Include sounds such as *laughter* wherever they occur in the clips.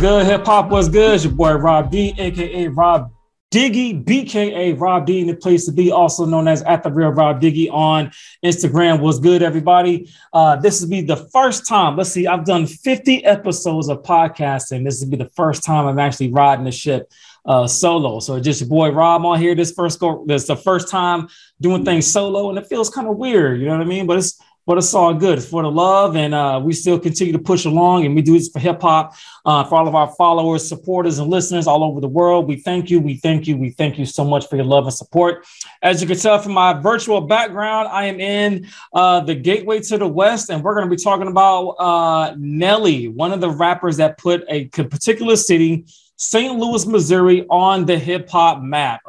good? Hip hop, what's good? It's your boy Rob D, aka Robb Diggie, BKA Rob D in the place to be, also known as at the real Robb Diggie on Instagram. What's good, everybody? Uh, this will be the first time. Let's see, I've done 50 episodes of podcasting. This will be the first time I'm actually riding the ship uh, solo. So just your boy Rob on here. This first go, this the first time doing things solo, and it feels kind of weird. You know what I mean? But it's but it's all good. For the love, and uh, we still continue to push along, and we do this for hip hop, uh, for all of our followers, supporters, and listeners all over the world. We thank you, we thank you, we thank you so much for your love and support. As you can tell from my virtual background, I am in uh, the gateway to the West, and we're going to be talking about uh, Nelly, one of the rappers that put a particular city, St. Louis, Missouri, on the hip hop map.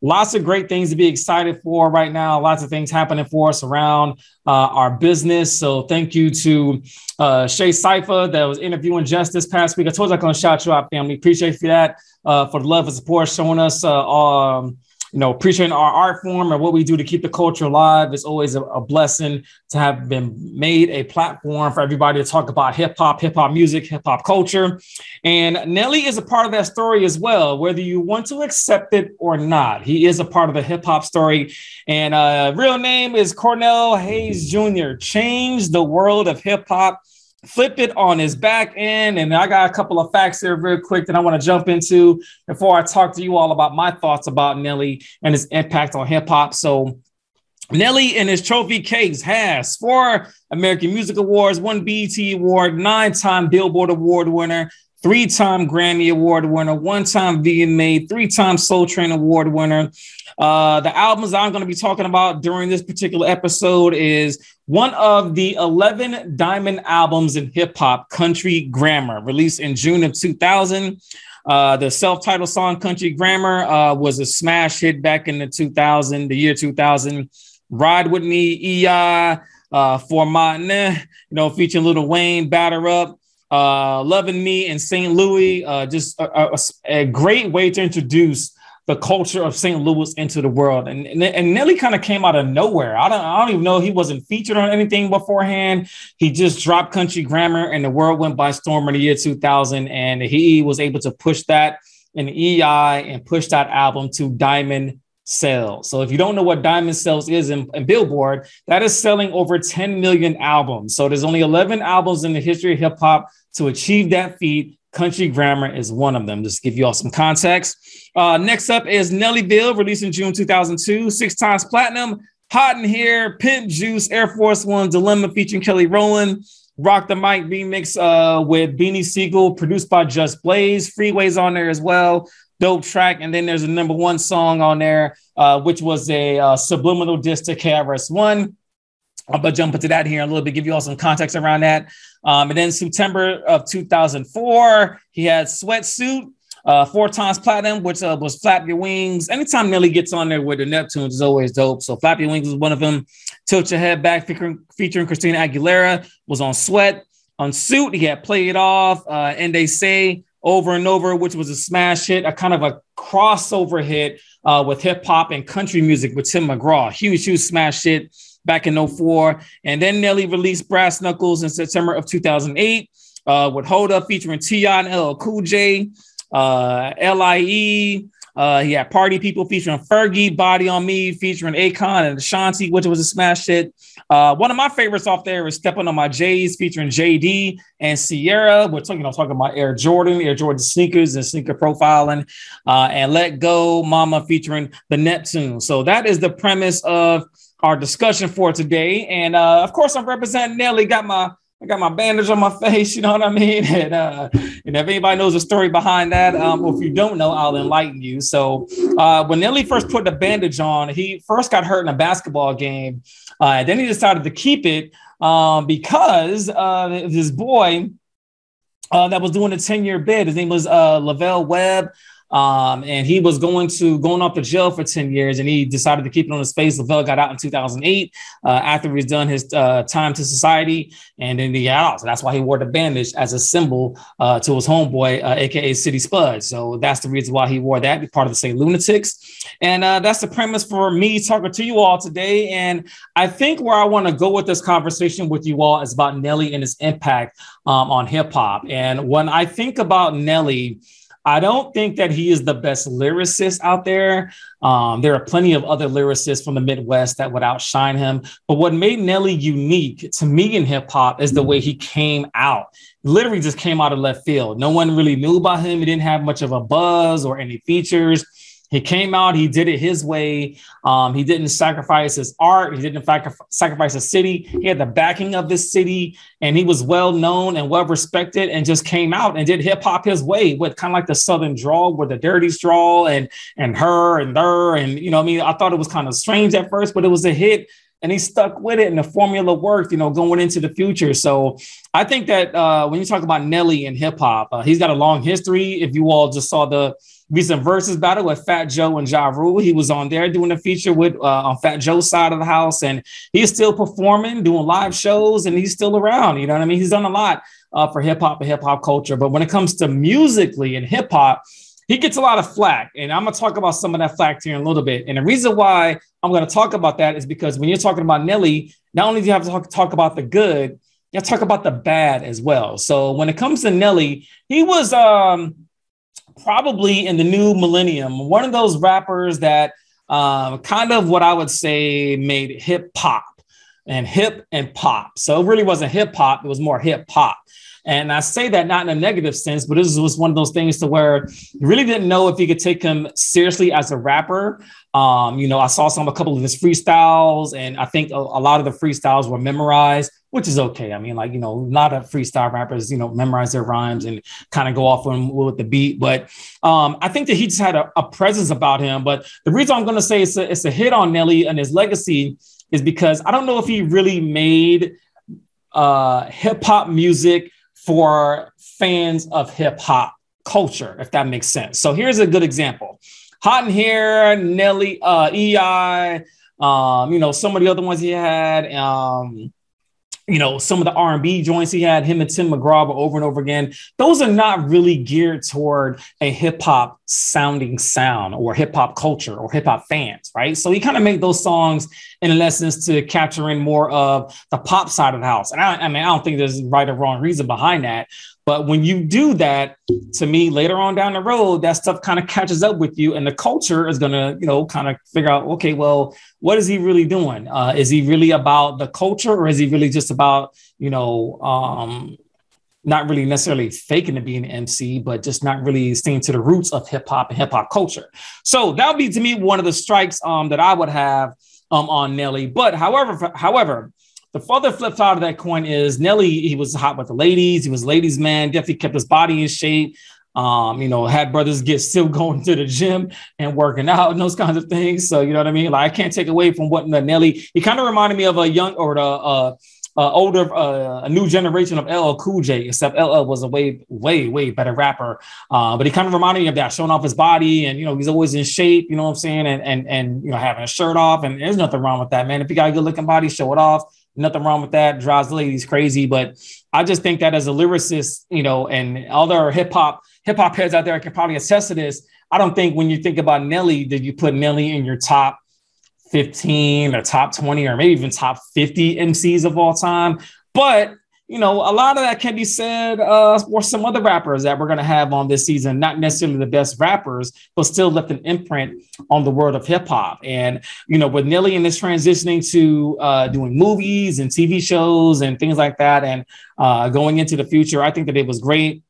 Lots of great things to be excited for right now. Lots of things happening for us around uh, our business. So thank you to uh, Shay Cypher that was interviewing just this past week. I told you I'm going to shout you out, family. Appreciate you for that, uh, for the love and support, showing us uh, um, you know, appreciating our art form and what we do to keep the culture alive. It's always a, a blessing to have been made a platform for everybody to talk about hip hop, hip hop music, hip hop culture. And Nelly is a part of that story as well, whether you want to accept it or not. He is a part of the hip hop story. And uh, real name is Cornell Hayes Jr. Changed the world of hip hop flipped it on his back end. And I got a couple of facts here real quick that I want to jump into before I talk to you all about my thoughts about Nelly and his impact on hip hop. So, Nelly and his trophy case has four American Music Awards, one BET Award, nine time Billboard Award winner, three time Grammy Award winner, one time VMA, three time Soul Train Award winner. Uh, the albums I'm going to be talking about during this particular episode is one of the 11 diamond albums in hip hop, Country Grammar, released in June of 2000. Uh, the self-titled song "Country Grammar" uh, was a smash hit back in the 2000, the year 2000. "Ride with Me," "EI," uh, "For Martin," you know, featuring Little Wayne, "Batter Up," uh, "Loving Me" in St. Louis. Uh, just a, a, a, great way to introduce the culture of St. Louis into the world. And, and, and Nelly kind of came out of nowhere. I don't, I don't even know he wasn't featured on anything beforehand. He just dropped Country Grammar and the world went by storm in the year 2000. And he was able to push that in EI and push that album to diamond sales. So if you don't know what diamond sales is in, in, Billboard, that is selling over 10 million albums. So there's only 11 albums in the history of hip hop to achieve that feat. Country Grammar is one of them. Just give you all some context. Uh, next up is Nellyville, released in June 2002, six times platinum. Hot in Here, Pimp Juice, Air Force One, Dilemma featuring Kelly Rowland. Rock the Mic remix uh, with Beanie Sigel, produced by Just Blaze. Freeways on there as well. Dope track. And then there's a number one song on there, uh, which was a uh, subliminal diss to KRS-One. I'm gonna jump into that here in a little bit, give you all some context around that. Um, and then September of 2004, he had Sweatsuit, uh, four times platinum, which uh, was Flap Your Wings. Anytime Nelly gets on there with the Neptunes is always dope. So Flap Your Wings was one of them. Tilt Your Head Back featuring, featuring Christina Aguilera was on Sweat. On Suit, he had Play It Off, uh, and They Say Over and Over, which was a smash hit, a kind of a crossover hit uh, with hip hop and country music with Tim McGraw. Huge, huge smash hit back in 04. And then Nelly released Brass Knuckles in September of 2008 uh, with Hold Up featuring T.I. and LL Cool J, uh, LIE. Uh, he had Party People featuring Fergie, Body on Me featuring Akon and Ashanti, which was a smash hit. Uh, one of my favorites off there is Stepping on My J's featuring JD and Ciara. We're talking, you know, talking about Air Jordan, Air Jordan sneakers and sneaker profiling, uh, and Let Go Mama featuring the Neptune. So that is the premise of our discussion for today. And uh, of course, I'm representing Nelly. Got my I got my bandage on my face, you know what I mean? *laughs* And, uh, and if anybody knows the story behind that, um, or if you don't know, I'll enlighten you. So uh, when Nelly first put the bandage on, he first got hurt in a basketball game. Uh, then he decided to keep it um, because uh, this boy uh, that was doing a 10 year bid, his name was uh, Lavelle Webb. Um, and he was going to going off to jail for 10 years and he decided to keep it on his face. LaVelle got out in 2008 uh, after he's done his uh, time to society. And then he got out. So that's why he wore the bandage as a symbol uh, to his homeboy, aka uh, City Spud. So that's the reason why he wore that, part of the St. Lunatics. And uh, that's the premise for me talking to you all today. And I think where I want to go with this conversation with you all is about Nelly and his impact um, on hip hop. And when I think about Nelly, I don't think that he is the best lyricist out there. Um, there are plenty of other lyricists from the Midwest that would outshine him. But what made Nelly unique to me in hip hop is the way he came out. Literally just came out of left field. No one really knew about him. He didn't have much of a buzz or any features. He came out, he did it his way. Um, he didn't sacrifice his art, he didn't sacrifice the city. He had the backing of this city, and he was well known and well respected, and just came out and did hip hop his way with kind of like the Southern drawl, with the dirty drawl, and and her and there, and you know, I mean, I thought it was kind of strange at first, but it was a hit and he stuck with it and the formula worked, you know, going into the future. So I think that uh, when you talk about Nelly and hip hop, uh, he's got a long history. If you all just saw the recent versus battle with Fat Joe and Ja Rule, he was on there doing a feature with uh, on Fat Joe's side of the house, and he's still performing, doing live shows, and he's still around. You know what I mean? He's done a lot uh, for hip hop and hip hop culture. But when it comes to musically and hip hop, he gets a lot of flack, and I'm gonna talk about some of that flack here in a little bit. And the reason why I'm gonna talk about that is because when you're talking about Nelly, not only do you have to talk, talk about the good, you have to talk about the bad as well. So when it comes to Nelly, he was um, probably in the new millennium one of those rappers that um, kind of what I would say made hip hop and hip and pop. So it really wasn't hip hop; it was more hip hop. And I say that not in a negative sense, but this was one of those things to where you really didn't know if you could take him seriously as a rapper. Um, you know, I saw some a couple of his freestyles, and I think a, a lot of the freestyles were memorized, which is okay. I mean, like you know, a lot of freestyle rappers, you know, memorize their rhymes and kind of go off on, with the beat. But um, I think that he just had a, a presence about him. But the reason I'm going to say it's a, it's a hit on Nelly and his legacy is because I don't know if he really made uh, hip hop music for fans of hip hop culture, if that makes sense. So here's a good example. Hot in Here, Nelly, uh, EI, um, you know, some of the other ones he had, um, you know, some of the R&B joints he had, him and Tim McGraw over and over again. Those are not really geared toward a hip hop sounding sound or hip hop culture or hip hop fans, right? So he kind of made those songs in essence to capture in more of the pop side of the house. And I, I mean, I don't think there's right or wrong reason behind that, but when you do that, to me, later on down the road, that stuff kind of catches up with you, and the culture is gonna, you know, kind of figure out, okay, well, what is he really doing? Uh, is he really about the culture, or is he really just about, you know, um, not really necessarily faking to be an MC, but just not really staying to the roots of hip hop and hip hop culture. So that would be to me one of the strikes um, that I would have um, on Nelly. But however, however, the further flip side of that coin is Nelly, he was hot with the ladies. He was ladies' man, definitely kept his body in shape. Um, you know, had brothers get still *laughs* going to the gym and working out and those kinds of things. So, you know what I mean? Like, I can't take away from what Nelly, he kind of reminded me of a young or the, uh, uh, older, uh, a new generation of LL Cool J, except LL was a way, way, way better rapper. Uh, but he kind of reminded me of that, showing off his body, and you know he's always in shape. You know what I'm saying? And and and you know having a shirt off, and there's nothing wrong with that, man. If you got a good looking body, show it off. Nothing wrong with that. Drives the ladies crazy, but I just think that as a lyricist, you know, and other hip hop hip hop heads out there can probably attest to this. I don't think when you think about Nelly, did you put Nelly in your top 15 or top 20 or maybe even top 50 MCs of all time? But you know, a lot of that can be said uh, for some other rappers that we're going to have on this season, not necessarily the best rappers, but still left an imprint on the world of hip hop. And, you know, with Nelly and this transitioning to uh, doing movies and TV shows and things like that, and uh, going into the future, I think that it was great.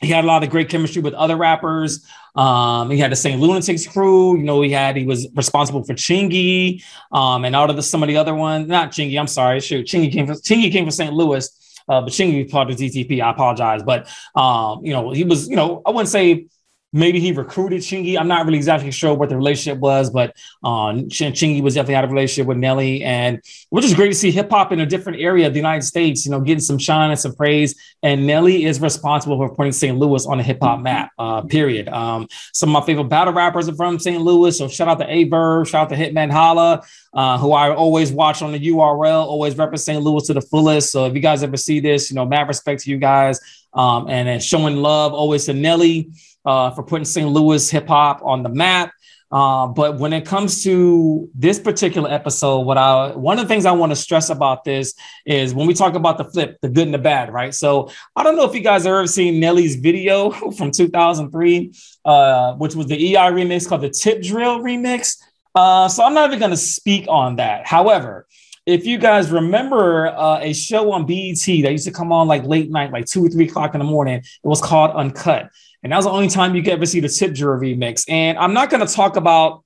He had a lot of great chemistry with other rappers. Um, he had the St. Lunatics crew. You know, he had he was responsible for Chingy um, and out of the, some of the other ones. Not Chingy, I'm sorry. Shoot, Chingy came from Chingy came from St. Louis. Uh, but Chingy part of DTP. I apologize, but um, you know, he was, you know, I wouldn't say maybe he recruited Chingy. I'm not really exactly sure what the relationship was, but uh, Chingy was definitely out of relationship with Nelly, and which is great to see hip hop in a different area of the United States, you know, getting some shine and some praise. And Nelly is responsible for putting St. Louis on the hip hop map. Uh, period. Um, some of my favorite battle rappers are from St. Louis, so shout out to Averb, shout out to Hitman Holla. Uh, who I always watch on the URL, always represent St. Louis to the fullest. So if you guys ever see this, you know, mad respect to you guys. Um, and then showing love always to Nelly uh, for putting St. Louis hip hop on the map. Uh, but when it comes to this particular episode, what I one of the things I want to stress about this is when we talk about the flip, the good and the bad, right? So I don't know if you guys have ever seen Nelly's video *laughs* from 2003, uh, which was the EI remix called the Tip Drill remix. Uh, so I'm not even going to speak on that. However, if you guys remember uh, a show on BET that used to come on like late night, like two or three o'clock in the morning, it was called Uncut. And that was the only time you could ever see the Tip Drill remix. And I'm not going to talk about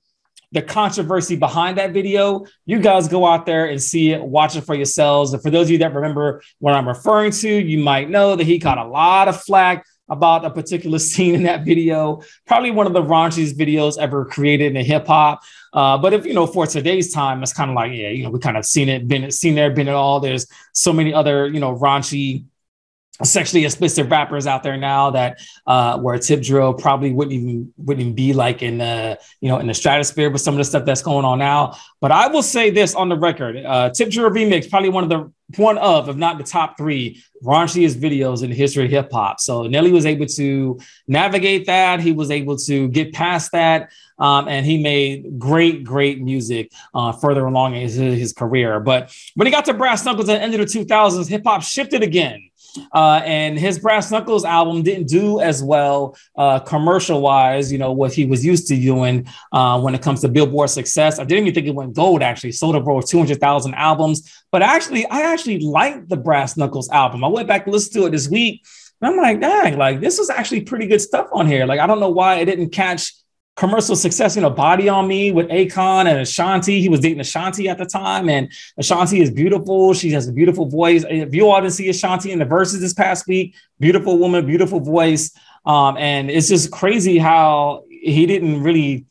the controversy behind that video. You guys go out there and see it, watch it for yourselves. And for those of you that remember what I'm referring to, you might know that he caught a lot of flack about a particular *laughs* scene in that video. Probably one of the raunchiest videos ever created in hip hop. Uh, but if you know, for today's time, it's kind of like, yeah, you know, we kind of seen it, been seen there, been it all. There's so many other, you know, raunchy sexually explicit rappers out there now that uh, where tip drill probably wouldn't even wouldn't even be like in the you know in the stratosphere with some of the stuff that's going on now. But I will say this on the record: uh, Tip Drill remix probably one of the one of, if not the top three, raunchiest videos in the history of hip hop. So Nelly was able to navigate that. He was able to get past that. Um, and he made great, great music uh, further along in his, his, career. But when he got to Brass Knuckles at the end of the 2000s, hip hop shifted again. Uh, and his Brass Knuckles album didn't do as well uh, commercial wise, you know, what he was used to doing uh, when it comes to Billboard success. I didn't even think it went gold, actually, sold over 200,000 albums. But actually, I actually liked the Brass Knuckles album. I went back and listened to it this week. And I'm like, dang, like this was actually pretty good stuff on here. Like, I don't know why it didn't catch commercial success, you know, Body on Me with Akon and Ashanti. He was dating Ashanti at the time, and Ashanti is beautiful. She has a beautiful voice. If you all didn't see Ashanti in the verses this past week, beautiful woman, beautiful voice. Um, and it's just crazy how he didn't really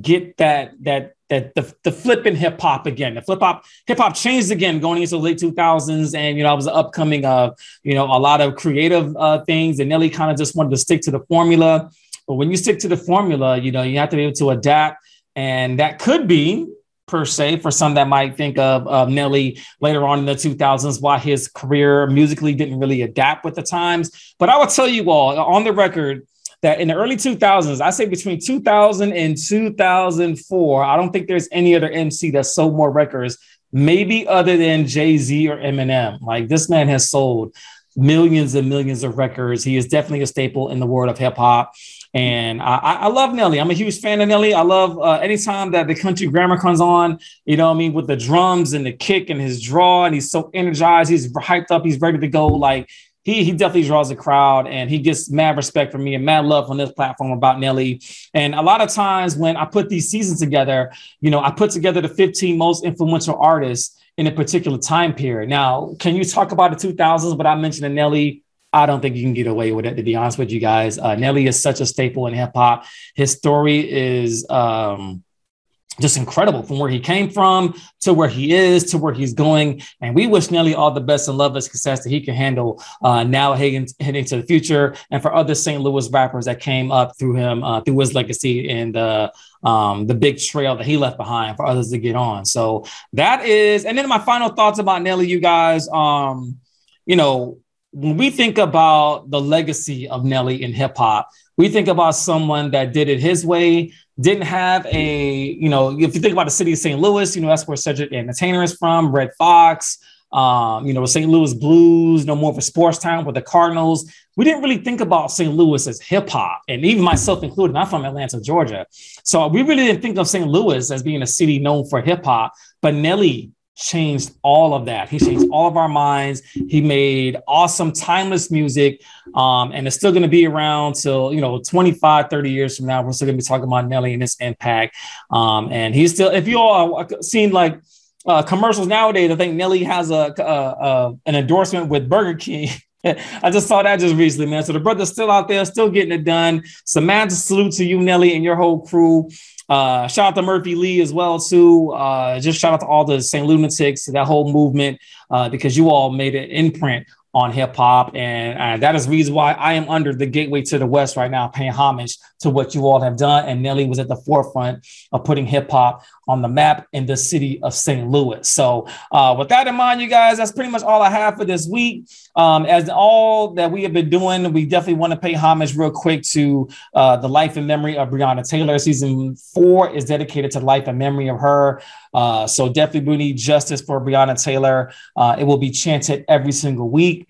get that that that the, the flip in hip hop again. The flip hop hip hop changed again going into the late 2000s, and you know, I was the upcoming of you know a lot of creative uh, things, and Nelly kind of just wanted to stick to the formula. But when you stick to the formula, you know, you have to be able to adapt. And that could be per se for some that might think of uh, Nelly later on in the 2000s why his career musically didn't really adapt with the times but i will tell you all on the record that in the early 2000s i say between 2000 and 2004 i don't think there's any other mc that sold more records maybe other than jay-z or eminem like this man has sold millions and millions of records he is definitely a staple in the world of hip-hop and I, I, love Nelly. I'm a huge fan of Nelly. I love uh, anytime that the country grammar comes on, you know I mean, with the drums and the kick and his draw, and he's so energized, he's hyped up, he's ready to go. Like he, he definitely draws a crowd and he gets mad respect from me and mad love on this platform about Nelly. And a lot of times when I put these seasons together, you know, I put together the 15 most influential artists in a particular time period. Now, can you talk about the 2000s? But I mentioned Nelly I don't think you can get away with it, to be honest with you guys. Uh, Nelly is such a staple in hip hop. His story is um, just incredible from where he came from to where he is to where he's going. And we wish Nelly all the best and love and success that he can handle uh, now heading, heading to the future. And for other St. Louis rappers that came up through him, uh, through his legacy and uh, um, the big trail that he left behind for others to get on. So that is, and then my final thoughts about Nelly, you guys. Um, you know, when we think about the legacy of Nelly in hip hop, we think about someone that did it his way, didn't have a, you know, if you think about the city of St. Louis, you know, that's where Cedric Entertainer is from, Redd Foxx, um, you know, St. Louis Blues, no more of a sports town with the Cardinals. We didn't really think about St. Louis as hip hop, and even myself included. I'm from Atlanta, Georgia, so we really didn't think of St. Louis as being a city known for hip hop. But Nelly changed all of that. He changed all of our minds. He made awesome, timeless music. Um, and it's still going to be around till, you know, 25, 30 years from now. We're still going to be talking about Nelly and his impact. Um, and he's still, if you all seen like uh, commercials nowadays, I think Nelly has a, a, a an endorsement with Burger King. *laughs* I just saw that just recently, man. So the brother's still out there, still getting it done. Samantha, salute to you, Nelly, and your whole crew. Uh, shout out to Murphy Lee as well too. Uh, just shout out to all the St. Lunatics, that whole movement, uh, because you all made an imprint on hip hop. And uh, that is the reason why I am under the gateway to the West right now, paying homage to what you all have done. And Nelly was at the forefront of putting hip hop on the map in the city of St. Louis. So, uh, with that in mind, you guys, that's pretty much all I have for this week. Um, as all that we have been doing, we definitely want to pay homage real quick to uh, the life and memory of Breonna Taylor. Season four is dedicated to life and memory of her. Uh, so, definitely we need justice for Breonna Taylor. Uh, it will be chanted every single week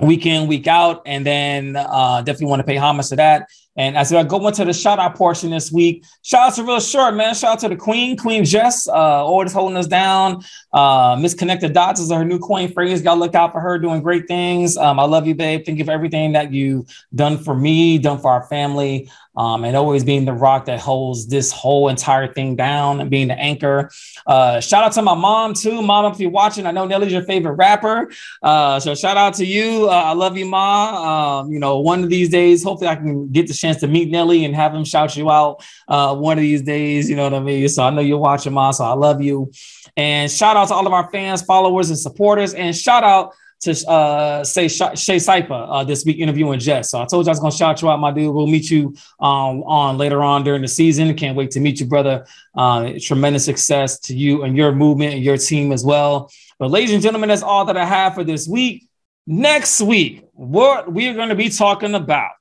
week in, week out. And then uh, definitely want to pay homage to that. And as I go into the shout out portion this week, shout out to real short, man. Shout out to the Queen, Queen Jess, uh, always holding us down. Uh, Misconnected Dots is her new coin phrase. Gotta look out for her doing great things. Um, I love you, babe. Thank you for everything that you've done for me, done for our family um, and always being the rock that holds this whole entire thing down and being the anchor. Uh, shout out to my mom too, mom. If you're watching, I know Nelly's your favorite rapper, uh, so shout out to you. Uh, I love you, ma. Um, you know, one of these days, hopefully, I can get the chance to meet Nelly and have him shout you out uh, one of these days. You know what I mean? So I know you're watching, ma. So I love you. And shout out to all of our fans, followers, and supporters. And shout out to uh, say Shay Cypher uh, this week interviewing Jess. So I told you I was to shout you out, my dude. We'll meet you um, on later on during the season. Can't wait to meet you, brother. Uh, tremendous success to you and your movement and your team as well. But ladies and gentlemen, that's all that I have for this week. Next week, what we are going to be talking about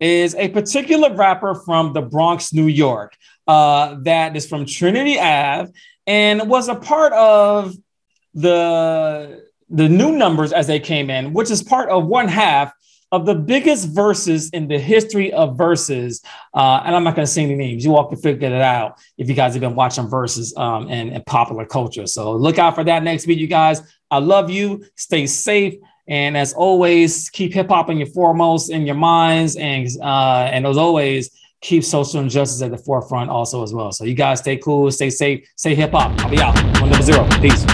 is a particular rapper from the Bronx, New York, uh, that is from Trinity Ave and was a part of the the new numbers as they came in, which is part of one half of the biggest verses in the history of verses. Uh, and I'm not going to say any names. You all can figure it out if you guys have been watching verses um, and popular culture. So look out for that next week, you guys. I love you. Stay safe. And as always, keep hip hop in your foremost in your minds. And uh, and as always, keep social injustice at the forefront also as well. So you guys stay cool, stay safe, stay hip hop. I'll be out. One double zero. Peace.